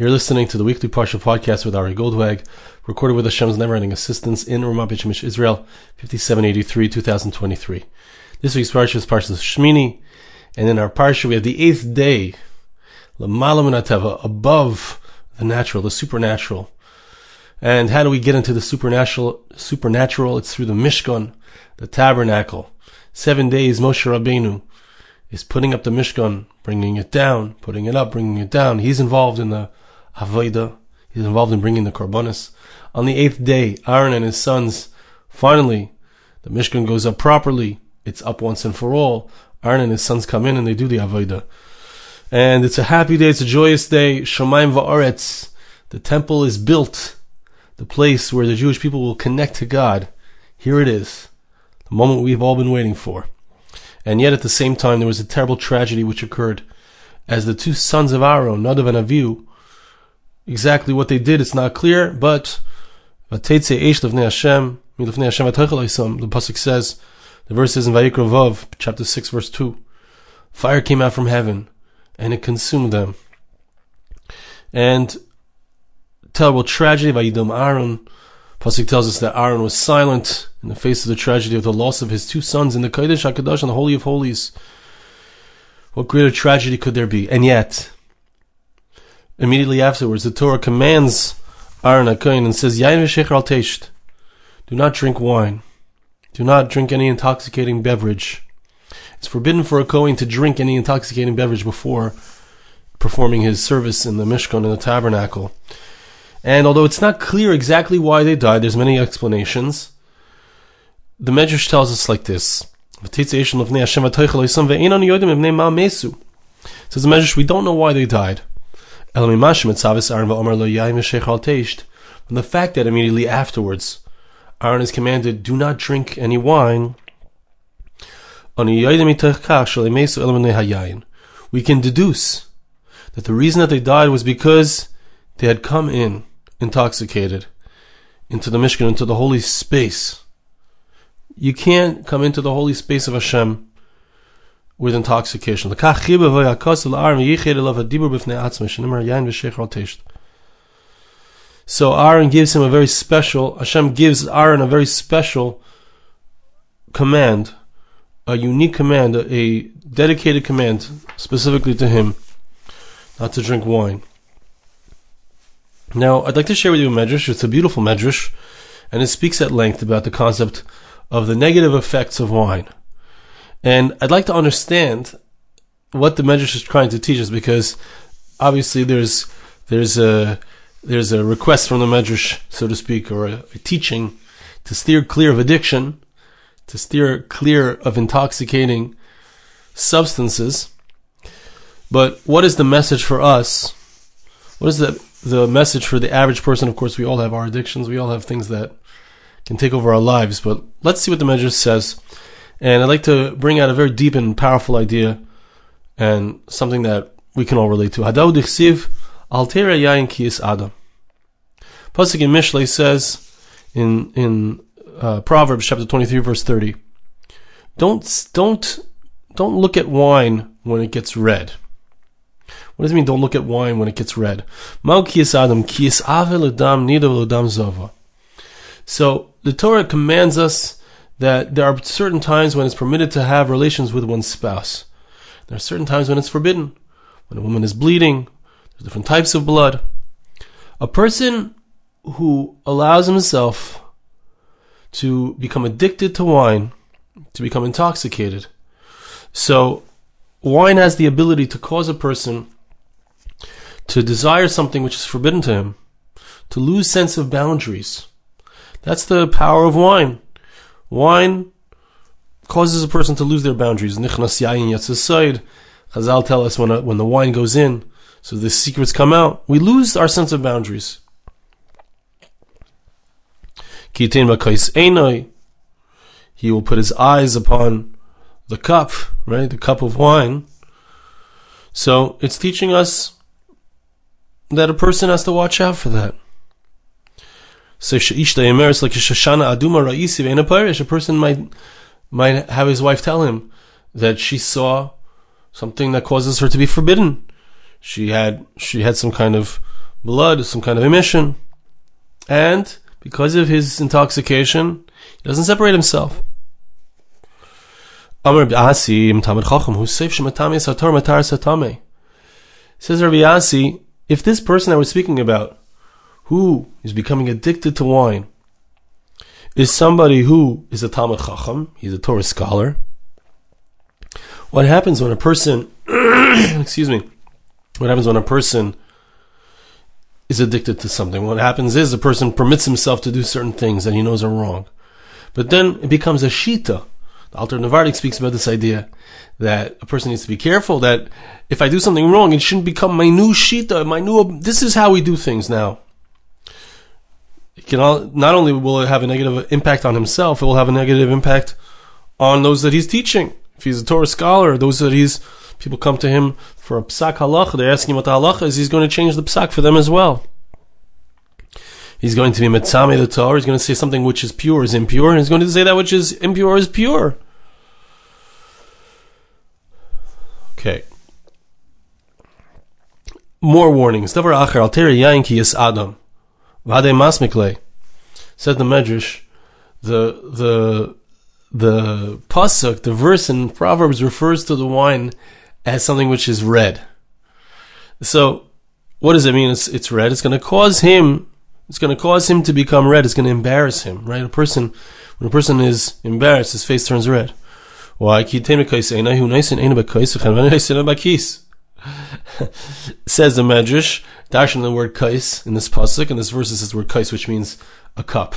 You're listening to the weekly Parsha podcast with Ari Goldwag, recorded with Hashem's never-ending assistance in Ramat Beit Shemesh, Israel, 5783, 2023. This week's Parsha is Parsha Shmini, and in our Parsha we have the eighth day, Ateva, above the natural, the supernatural. And how do we get into the supernatural? Supernatural, it's through the Mishkan, the tabernacle. Seven days, Moshe Rabbeinu is putting up the Mishkan, bringing it down, putting it up, bringing it down. He's involved in the Avodah. He's involved in bringing the Korbanos. On the eighth day, Aaron and his sons, finally, the Mishkan goes up properly. It's up once and for all. Aaron and his sons come in and they do the Avodah. And it's a happy day, it's a joyous day. Shemaim Va'aretz. The temple is built. The place where the Jewish people will connect to God. Here it is. The moment we've all been waiting for. And yet at the same time, there was a terrible tragedy which occurred. As the two sons of Aaron, Nadav and Avihu, exactly what they did, it's not clear, but the Pasuk says, the verse is in Vayikra Vav, chapter 6, verse 2. Fire came out from heaven, and it consumed them. And terrible tragedy, Vayidom Aaron, Pasuk tells us that Aaron was silent in the face of the tragedy of the loss of his two sons in the Kodesh HaKadosh and the Holy of Holies. What greater tragedy could there be? And yet, Immediately afterwards, the Torah commands Aaron HaKohen and says, Yain v'shecher al teisht. Do not drink wine. Do not drink any intoxicating beverage. It's forbidden for a Kohen to drink any intoxicating beverage before performing his service in the Mishkan, in the tabernacle. And although it's not clear exactly why they died, there's many explanations. The Medrash tells us like this. Says the Medrash, we don't know why they died. From the fact that immediately afterwards, Aaron is commanded, do not drink any wine, we can deduce that the reason that they died was because they had come in intoxicated into the Mishkan, into the holy space. You can't come into the holy space of Hashem with intoxication. So Aaron gives him a very special, Hashem gives Aaron a very special command, a unique command, a dedicated command specifically to him, not to drink wine. Now, I'd like to share with you a medrash. It's a beautiful medrash, and it speaks at length about the concept of the negative effects of wine. And I'd like to understand what the Medrash is trying to teach us because obviously there's there's a there's a request from the Medrash, so to speak, or a, a teaching to steer clear of addiction, to steer clear of intoxicating substances. But what is the message for us? What is the the message for the average person? Of course, we all have our addictions. We all have things that can take over our lives. But let's see what the Medrash says and I'd like to bring out a very deep and powerful idea and something that we can all relate to. Hadaud ichsiv altera yain kiyis adam. Pasuk in Mishlei says in in uh, Proverbs chapter 23 verse 30. Don't don't don't look at wine when it gets red. What does it mean? Don't look at wine when it gets red. Mal kiyis adam kiyis avel adam zova. So the Torah commands us that there are certain times when it's permitted to have relations with one's spouse. There are certain times when it's forbidden. When a woman is bleeding, there's different types of blood. A person who allows himself to become addicted to wine, to become intoxicated. So, wine has the ability to cause a person to desire something which is forbidden to him, to lose sense of boundaries. That's the power of wine. Wine causes a person to lose their boundaries. Nichnas yayin yatzasayid. Chazal tell us when, a, when the wine goes in, so the secrets come out, we lose our sense of boundaries. He will put his eyes upon the cup, right? The cup of wine. So it's teaching us that a person has to watch out for that. So Ishta like Shoshana Aduma Ra'isi in a parish, a person might might have his wife tell him that she saw something that causes her to be forbidden. She had she had some kind of blood, some kind of emission. And because of his intoxication, he doesn't separate himself. Says Rabbi Asi, if this person that we're speaking about, who is becoming addicted to wine, is somebody who is a Talmud Chacham, he's a Torah scholar, what happens when a person, excuse me, what happens when a person is addicted to something? What happens is the person permits himself to do certain things that he knows are wrong. But then it becomes a shita. The Alter Navardik speaks about this idea that a person needs to be careful that if I do something wrong, it shouldn't become my new shita, my new, this is how we do things now. It can all, not only will it have a negative impact on himself, it will have a negative impact on those that he's teaching if he's a Torah scholar, those that he's people come to him for a psak halacha, they're asking him what the halacha is, he's going to change the psak for them as well. He's going to be metzame the Torah, he's going to say something which is pure is impure, and he's going to say that which is impure is pure. Okay. More warnings. Davar acher alteri yain ki adam. Vade masmikle. Said the Medrash, the the the pasuk, the verse in Proverbs refers to the wine as something which is red. So, what does it mean? It's it's red. It's going to cause him. It's going to cause him to become red. It's going to embarrass him, right? A person, when a person is embarrassed, his face turns red. Why? Says the Medrash, dashing the word kais in this pasuk, and this verse says the word kais, which means a cup,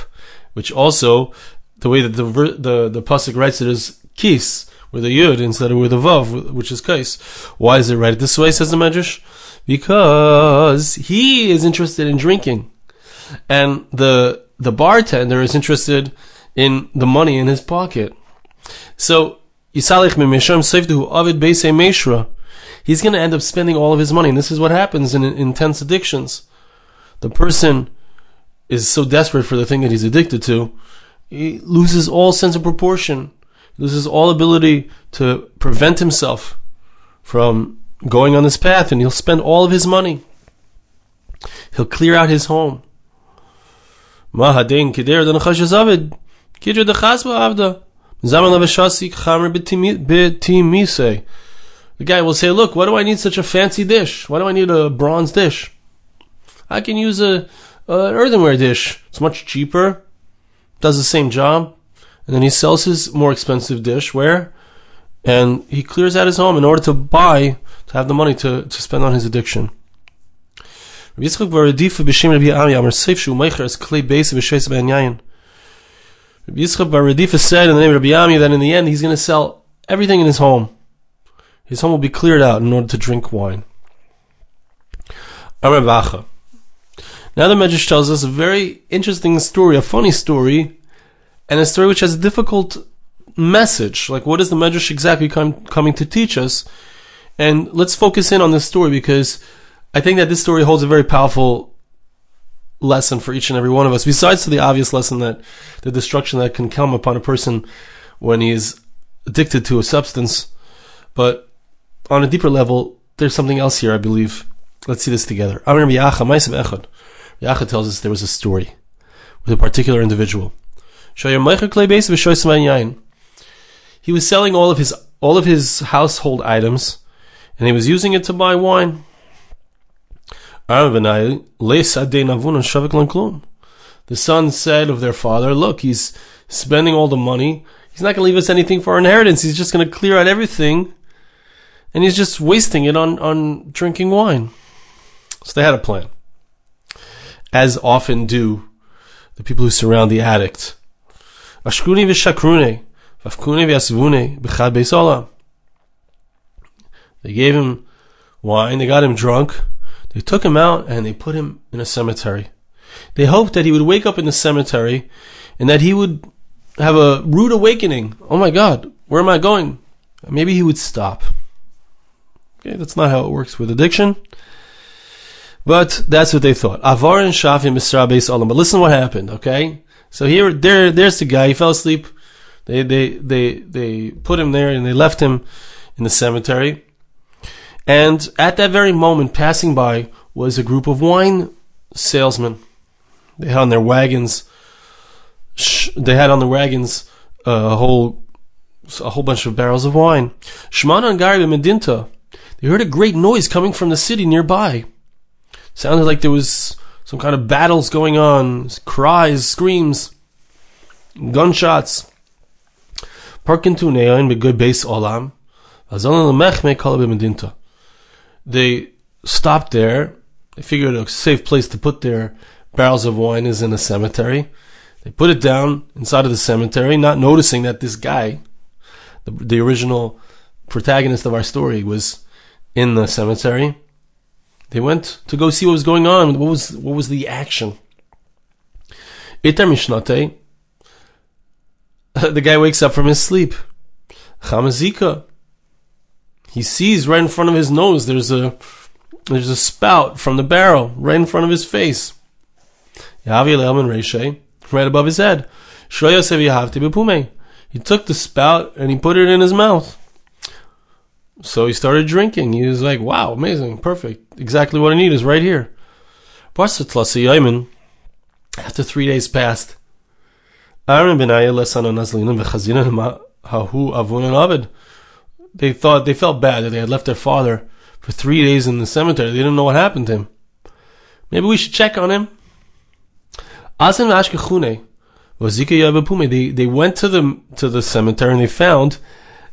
which also the way that the the the pasuk writes it is kis with a yud instead of with a vav, which is kais. Why is it right this way? Says the Medrash, because he is interested in drinking, and the the bartender is interested in the money in his pocket. So Yisalich mimisham seifdu avid beise meshra. He's going to end up spending all of his money, and this is what happens in, in intense addictions. The person is so desperate for the thing that he's addicted to he loses all sense of proportion, loses all ability to prevent himself from going on this path, and he'll spend all of his money. He'll clear out his home. The guy will say, Look, why do I need such a fancy dish? Why do I need a bronze dish? I can use a, a earthenware dish. It's much cheaper does the same job, and then he sells his more expensive dish where, and he clears out his home in order to buy to have the money to, to spend on his addiction. Rabbi Ami Amar Seif Yitzchak bar said in the name of Rabbi Ami that in the end he's going to sell everything in his home. His home will be cleared out in order to drink wine. Amar Now the Medrash tells us a very interesting story, a funny story, and a story which has a difficult message. Like, what is the Medrash exactly com- coming to teach us? And let's focus in on this story because I think that this story holds a very powerful lesson for each and every one of us. Besides the obvious lesson that the destruction that can come upon a person when he is addicted to a substance, but on a deeper level, there's something else here, I believe. Let's see this together. Yachad tells us there was a story with a particular individual. He was selling all of his all of his household items, and he was using it to buy wine. The son said of their father, "Look, he's spending all the money. He's not going to leave us anything for our inheritance. He's just going to clear out everything, and he's just wasting it on on drinking wine." So they had a plan as often do the people who surround the addict. They gave him wine, they got him drunk, they took him out and they put him in a cemetery. They hoped that he would wake up in the cemetery and that he would have a rude awakening. Oh my God, where am I going? Maybe he would stop. Okay, that's not how it works with addiction. But that's what they thought. Avar and Shafim Beis Olam. But listen what happened, okay? So here, there, there's the guy. He fell asleep. They, they, they, they put him there and they left him in the cemetery. And at that very moment, passing by, was a group of wine salesmen. They had on their wagons. They had on the wagons uh, a whole a whole bunch of barrels of wine. Shmana and Medinta. They heard a great noise coming from the city nearby. Sounded like there was some kind of battles going on, cries, screams, gunshots. They stopped there. They figured a safe place to put their barrels of wine is in a cemetery. They put it down inside of the cemetery, not noticing that this guy, the, the original protagonist of our story, was in the cemetery. They went to go see what was going on. What was what was the action? Itar mishnate. The guy wakes up from his sleep. Chamazika. He sees right in front of his nose. There's a there's a spout from the barrel right in front of his face. Yavi right above his head. He took the spout and he put it in his mouth. So he started drinking. He was like, wow, amazing, perfect. Exactly what I need is right here. After three days passed, they thought they felt bad that they had left their father for three days in the cemetery. They didn't know what happened to him. Maybe we should check on him. They, they went to the to the cemetery and they found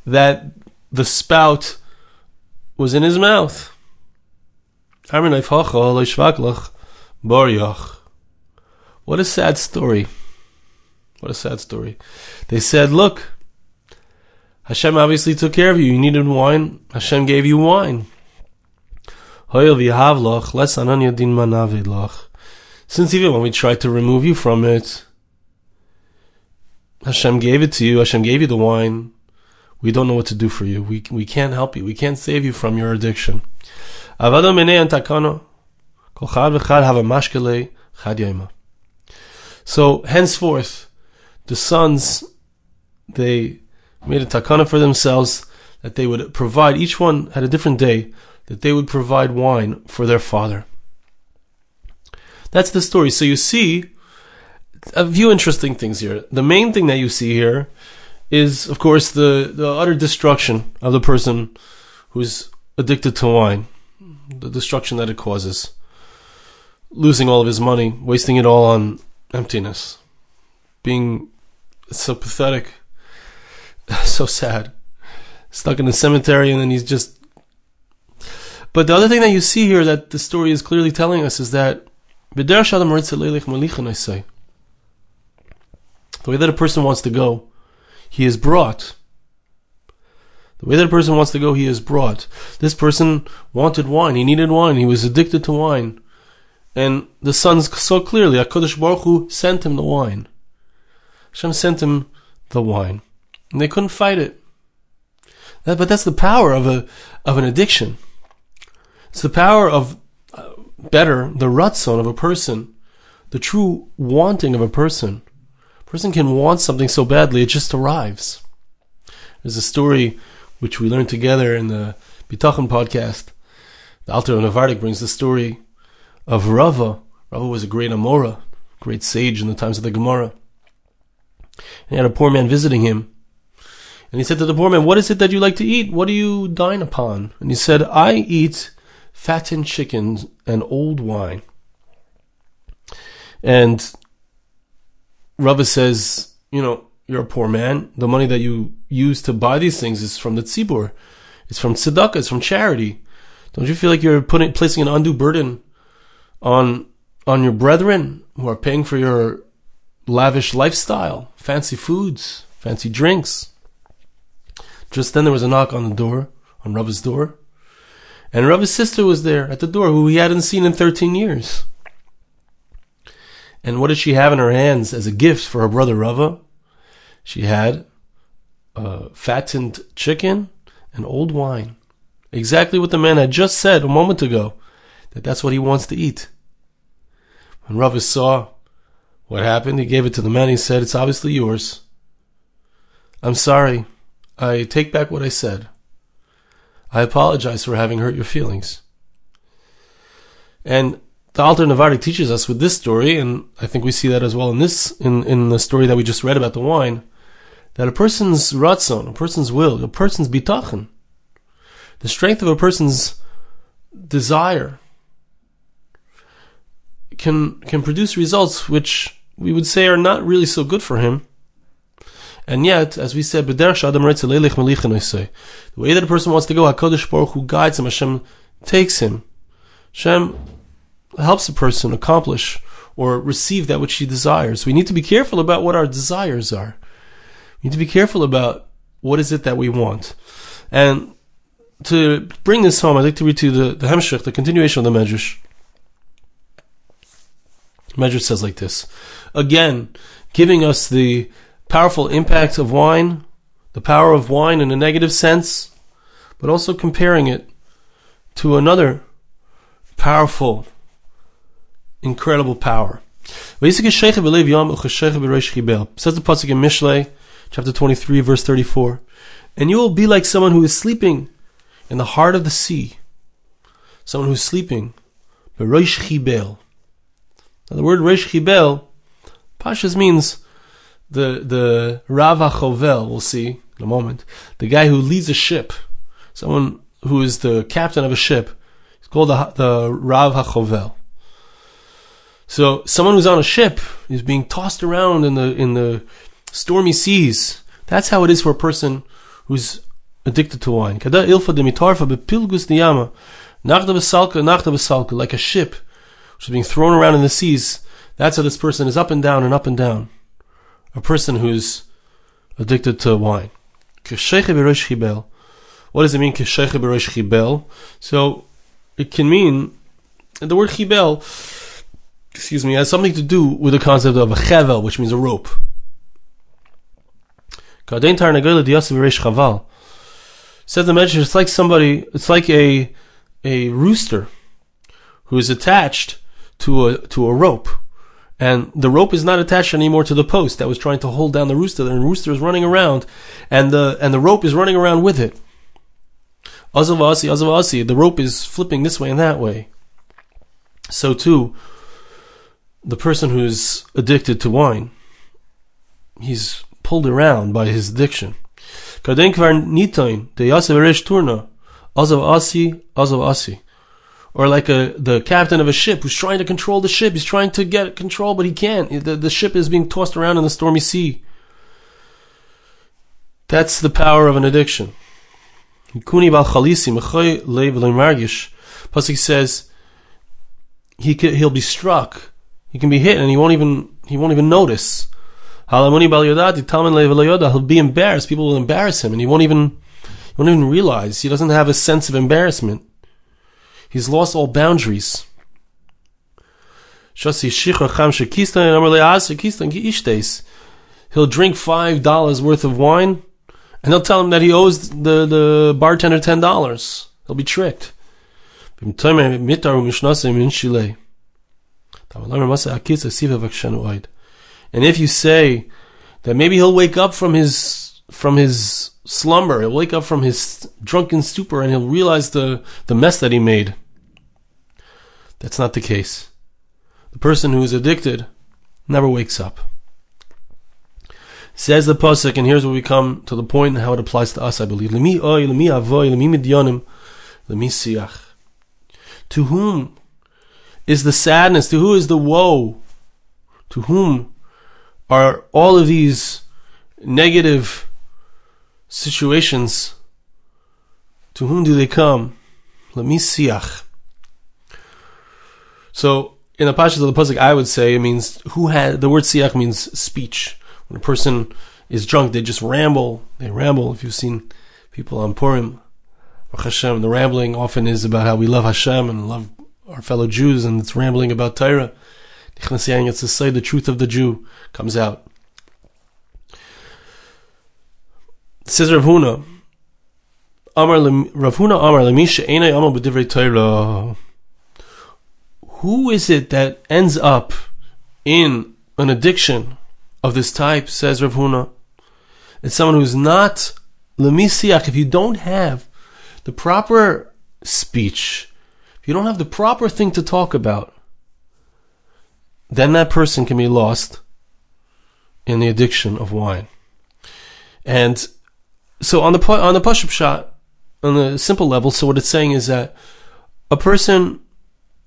that the spout was in his mouth. What a sad story. What a sad story. They said, look, Hashem obviously took care of you. You needed wine. Hashem gave you wine. Since even when we tried to remove you from it, Hashem gave it to you. Hashem gave you the wine. We don't know what to do for you. We, we can't help you. We can't save you from your addiction. So henceforth, the sons, they made a takana for themselves that they would provide, each one had a different day, that they would provide wine for their father. That's the story. So you see a few interesting things here. The main thing that you see here is, of course, the, the utter destruction of the person who's addicted to wine, the destruction that it causes. Losing all of his money, wasting it all on emptiness, being so pathetic, so sad, stuck in the cemetery, and then he's just. But the other thing that you see here that the story is clearly telling us is that the way that a person wants to go he is brought. The way that a person wants to go, he is brought. This person wanted wine. He needed wine. He was addicted to wine. And the sons saw clearly, HaKadosh Baruch Hu sent him the wine. Hashem sent him the wine. And they couldn't fight it. That, but that's the power of a, of an addiction. It's the power of, uh, better, the ratzon of a person. The true wanting of a person person can want something so badly, it just arrives. There's a story which we learned together in the Bitachon podcast. The Alter Navardik brings the story of Rava. Rava was a great Amora, great sage in the times of the Gemara. And he had a poor man visiting him. And he said to the poor man, What is it that you like to eat? What do you dine upon? And he said, I eat fattened chickens and old wine. And Rava says, you know, you're a poor man. The money that you use to buy these things is from the tzibur. It's from tzedakah. It's from charity. Don't you feel like you're putting placing an undue burden on on your brethren who are paying for your lavish lifestyle, fancy foods, fancy drinks? Just then there was a knock on the door, on Rava's door. And Rava's sister was there at the door, who he hadn't seen in 13 years. And what did she have in her hands as a gift for her brother Rava? She had a fattened chicken and old wine. Exactly what the man had just said a moment ago, that that's what he wants to eat. When Rava saw what happened, he gave it to the man. He said, It's obviously yours. I'm sorry. I take back what I said. I apologize for having hurt your feelings. And the Alter Navardik teaches us with this story, and I think we see that as well in this in, in the story that we just read about the wine, that a person's ratzon, a person's will, a person's bitachon, the strength of a person's desire can can produce results which we would say are not really so good for him. And yet, as we said, the way that a person wants to go, HaKadosh Baruch Hu guides him, Hashem takes him. Hashem helps a person accomplish or receive that which he desires. We need to be careful about what our desires are. We need to be careful about what is it that we want. And to bring this home, I'd like to read to you the, the Hemshech, the continuation of the Medrash. Medrash says like this. Again, giving us the powerful impact of wine, the power of wine in a negative sense, but also comparing it to another powerful, incredible power. Says the pasuk in Mishlei, chapter 23, verse 34. And you will be like someone who is sleeping in the heart of the sea. Someone who's sleeping. Beroish chibel. Now the word Reish chibel, Pashas means the the Rav HaChovel, we'll see in a moment. The guy who leads a ship. Someone who is the captain of a ship. He's called the, the Rav HaChovel. So someone who's on a ship is being tossed around in the in the stormy seas. That's how it is for a person who's addicted to wine. Kada ilfa demitarfa bepilgus niyama. Nachda besalka, like a ship which is being thrown around in the seas. That's how this person is up and down and up and down. A person who's addicted to wine. What does it mean, So, it can mean, the word chibel, excuse me, has something to do with the concept of a chevel, which means a rope. Says the Medrash, it's like somebody, it's like a a rooster who is attached to a to a rope, and the rope is not attached anymore to the post that was trying to hold down the rooster. And the rooster is running around, and the and the rope is running around with it. Azavasi, azavasi, the rope is flipping this way and that way. So too, the person who's addicted to wine, he's pulled around by his addiction. Or like a, the captain of a ship who's trying to control the ship. He's trying to get control, but he can't. The, the ship is being tossed around in the stormy sea. That's the power of an addiction. Pasuk says, he he'll be struck. He can be hit and he won't even, he won't even notice. He'll be embarrassed. People will embarrass him, and he won't even he won't even realize. He doesn't have a sense of embarrassment. He's lost all boundaries. He'll drink five dollars worth of wine, and they'll tell him that he owes the, the bartender ten dollars. He'll be tricked. And if you say that maybe he'll wake up from his from his slumber, he'll wake up from his drunken stupor and he'll realize the, the mess that he made. That's not the case. The person who is addicted never wakes up. Says the pasuk, and here's where we come to the point and how it applies to us. I believe. To whom is the sadness? To who is the woe? To whom are all of these negative situations, to whom do they come? Let me siach. So in the pashas of the pasuk, I would say it means who had the word siach means speech. When a person is drunk, they just ramble. They ramble. If you've seen people on Purim, Hashem, the rambling often is about how we love Hashem and love our fellow Jews, and it's rambling about Torah. It's to say the truth of the Jew comes out. Says Rav Huna, Amar Rav Huna Amar Lemisha Einay Amar B'divrei Torah. Who is it that ends up in an addiction of this type? Says Rav Huna. It's someone who's not lemisiach. If you don't have the proper speech, if you don't have the proper thing to talk about, then that person can be lost in the addiction of wine. And so on the on the push-up shot, on the simple level, so what it's saying is that a person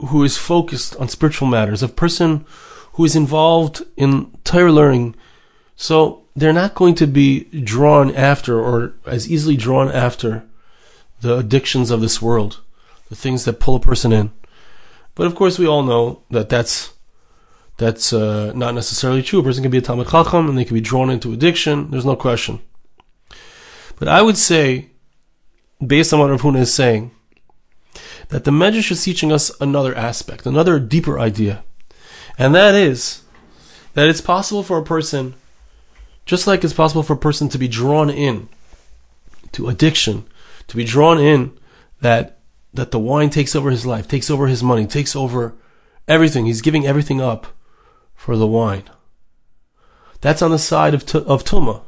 who is focused on spiritual matters, a person who is involved in Torah learning, so they're not going to be drawn after or as easily drawn after the addictions of this world, the things that pull a person in. But of course, we all know that that's that's uh, not necessarily true. A person can be a Talmud Chacham and they can be drawn into addiction. There's no question. But I would say, based on what Rav Huna is saying, that the Medrash is teaching us another aspect, another deeper idea. And that is that it's possible for a person, just like it's possible for a person to be drawn in to addiction, to be drawn in that that the wine takes over his life, takes over his money, takes over everything. He's giving everything up for the wine. That's on the side of, of Tuma.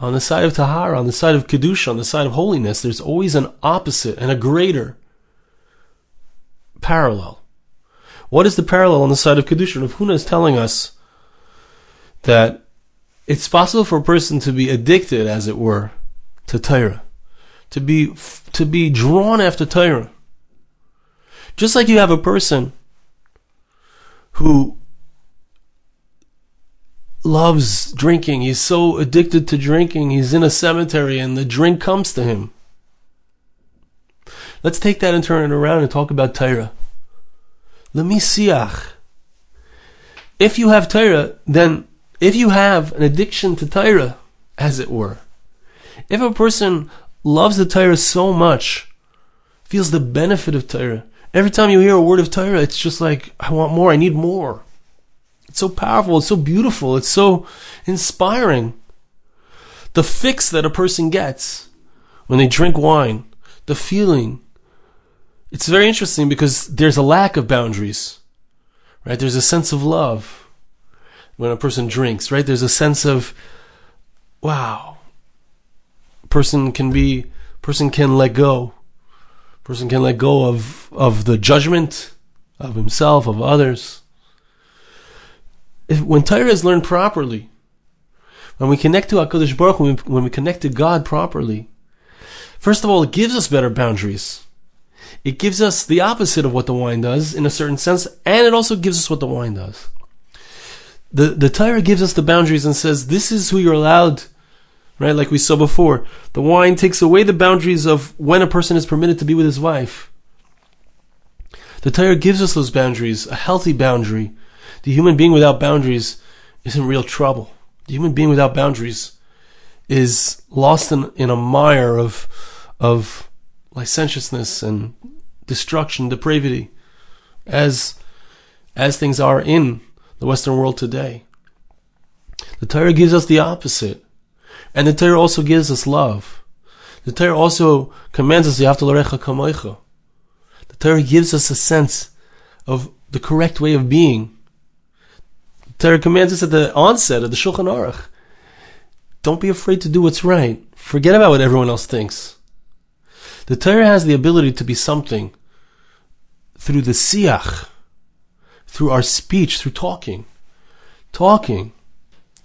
On the side of Tahara, on the side of Kedusha, on the side of holiness, there's always an opposite and a greater parallel. What is the parallel on the side of Kedusha? Rav Huna is telling us that it's possible for a person to be addicted, as it were, to Torah to be to be drawn after Torah. Just like you have a person who loves drinking, he's so addicted to drinking, he's in a cemetery and the drink comes to him. Let's take that and turn it around and talk about Torah. Lemisiach. If you have Torah, then if you have an addiction to Torah, as it were, if a person loves the Torah so much, feels the benefit of Torah. Every time you hear a word of Torah, it's just like, I want more, I need more. It's so powerful, it's so beautiful, it's so inspiring. The fix that a person gets when they drink wine, the feeling, it's very interesting because there's a lack of boundaries, right? There's a sense of love when a person drinks, right? There's a sense of, wow, person can be person can let go. Person can let go of of the judgment of himself of others. If, when Torah is learned properly when we connect to HaKadosh Baruch when we, when we connect to God properly first of all it gives us better boundaries. It gives us the opposite of what the wine does in a certain sense and it also gives us what the wine does. The the Torah gives us the boundaries and says this is who you're allowed right? Like we saw before, the wine takes away the boundaries of when a person is permitted to be with his wife. The Torah gives us those boundaries, a healthy boundary. The human being without boundaries is in real trouble. The human being without boundaries is lost in, in a mire of, of licentiousness and destruction, depravity, as, as things are in the Western world today. The Torah gives us the opposite. And the Torah also gives us love. The Torah also commands us, L'recha kamoicha. The Torah gives us a sense of the correct way of being. The Torah commands us at the onset of the Shulchan Aruch. Don't be afraid to do what's right. Forget about what everyone else thinks. The Torah has the ability to be something through the siach, through our speech, through talking. Talking.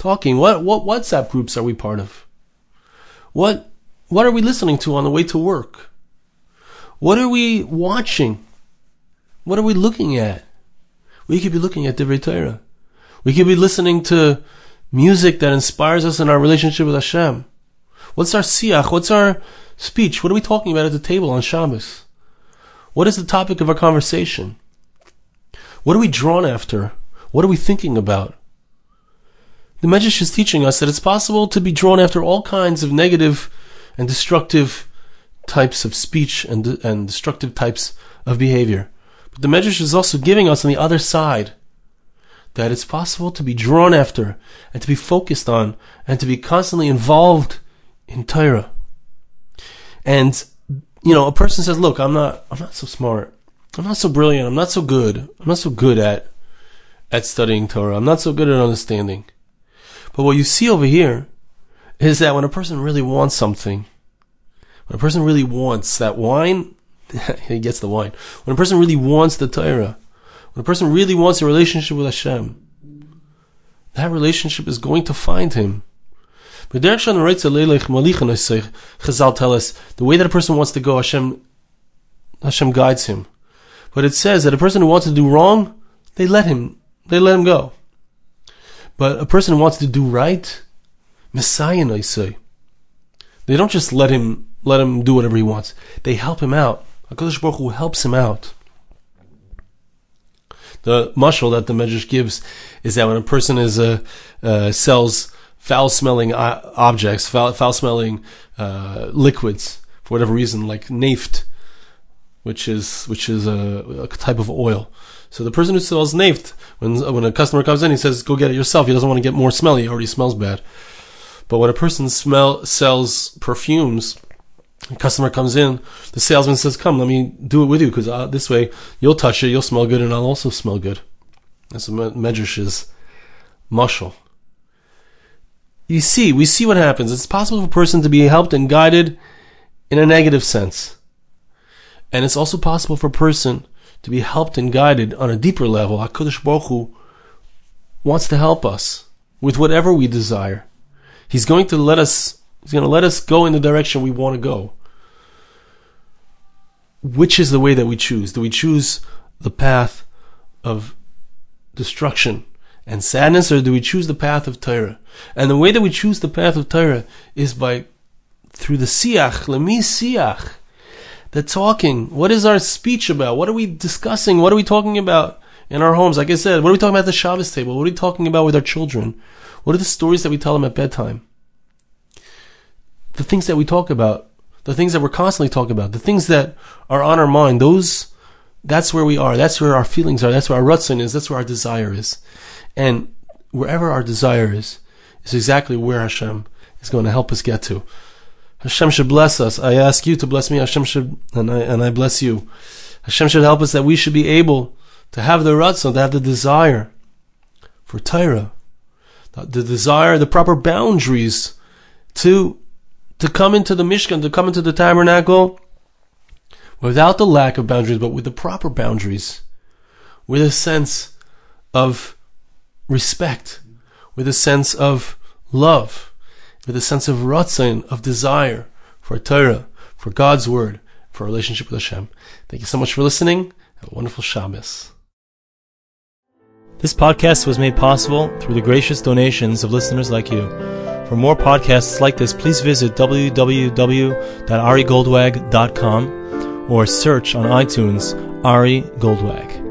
Talking. What, what WhatsApp groups are we part of? What what are we listening to on the way to work? What are we watching? What are we looking at? We could be looking at Divrei Torah. We could be listening to music that inspires us in our relationship with Hashem. What's our siach? What's our speech? What are we talking about at the table on Shabbos? What is the topic of our conversation? What are we drawn after? What are we thinking about? The Medrash is teaching us that it's possible to be drawn after all kinds of negative and destructive types of speech and, and destructive types of behavior. But the Medrash is also giving us on the other side that it's possible to be drawn after and to be focused on and to be constantly involved in Torah. And you know, a person says, "Look, I'm not I'm not so smart. I'm not so brilliant. I'm not so good. I'm not so good at at studying Torah. I'm not so good at understanding." But what you see over here is that when a person really wants something, when a person really wants that wine, he gets the wine. When a person really wants the Torah, when a person really wants a relationship with Hashem, that relationship is going to find him. But Chazal tell us the way that a person wants to go, Hashem, Hashem guides him. But it says that a person who wants to do wrong, they let him, they let him go. But a person wants to do right, Messiah, I say, they don't just let him let him do whatever he wants. They help him out. Hakadosh Baruch Hu helps him out. The mushal that the Medrash gives is that when a person is uh, uh, sells foul-smelling uh, objects, foul, smelling uh, liquids for whatever reason, like naft, which is which is a, a, type of oil. So the person who sells naft, when when a customer comes in, he says, "Go get it yourself." He doesn't want to get more smelly; he already smells bad. But when a person smell sells perfumes, a customer comes in, the salesman says, "Come, let me do it with you, because uh, this way you'll touch it, you'll smell good, and I'll also smell good." That's what Medrash is, mushal. You see, we see what happens. It's possible for a person to be helped and guided in a negative sense, and it's also possible for a person to be helped and guided on a deeper level. Hakadosh Baruch Hu wants to help us with whatever we desire. He's going to let us He's going to let us go in the direction we want to go. Which is the way that we choose? Do we choose the path of destruction and sadness, or do we choose the path of Torah? And the way that we choose the path of Torah is by through the siach, lemi siach, the talking. What is our speech about? What are we discussing? What are we talking about in our homes? Like I said, what are we talking about at the Shabbos table? What are we talking about with our children? What are the stories that we tell them at bedtime? the things that we talk about, the things that we're constantly talking about, the things that are on our mind, those, that's where we are. That's where our feelings are. That's where our rutzin is. That's where our desire is. And wherever our desire is, is exactly where Hashem is going to help us get to. Hashem should bless us. I ask you to bless me. Hashem should, and I, and I bless you. Hashem should help us that we should be able to have the ratzon, to have the desire for Torah, the desire, the proper boundaries to to come into the Mishkan, to come into the tabernacle without the lack of boundaries, but with the proper boundaries, with a sense of respect, with a sense of love, with a sense of ratzin, of desire for Torah, for God's word, for a relationship with Hashem. Thank you so much for listening. Have a wonderful Shabbos. This podcast was made possible through the gracious donations of listeners like you. For more podcasts like this, please visit www.arigoldwag.com or search on iTunes Ari Goldwag.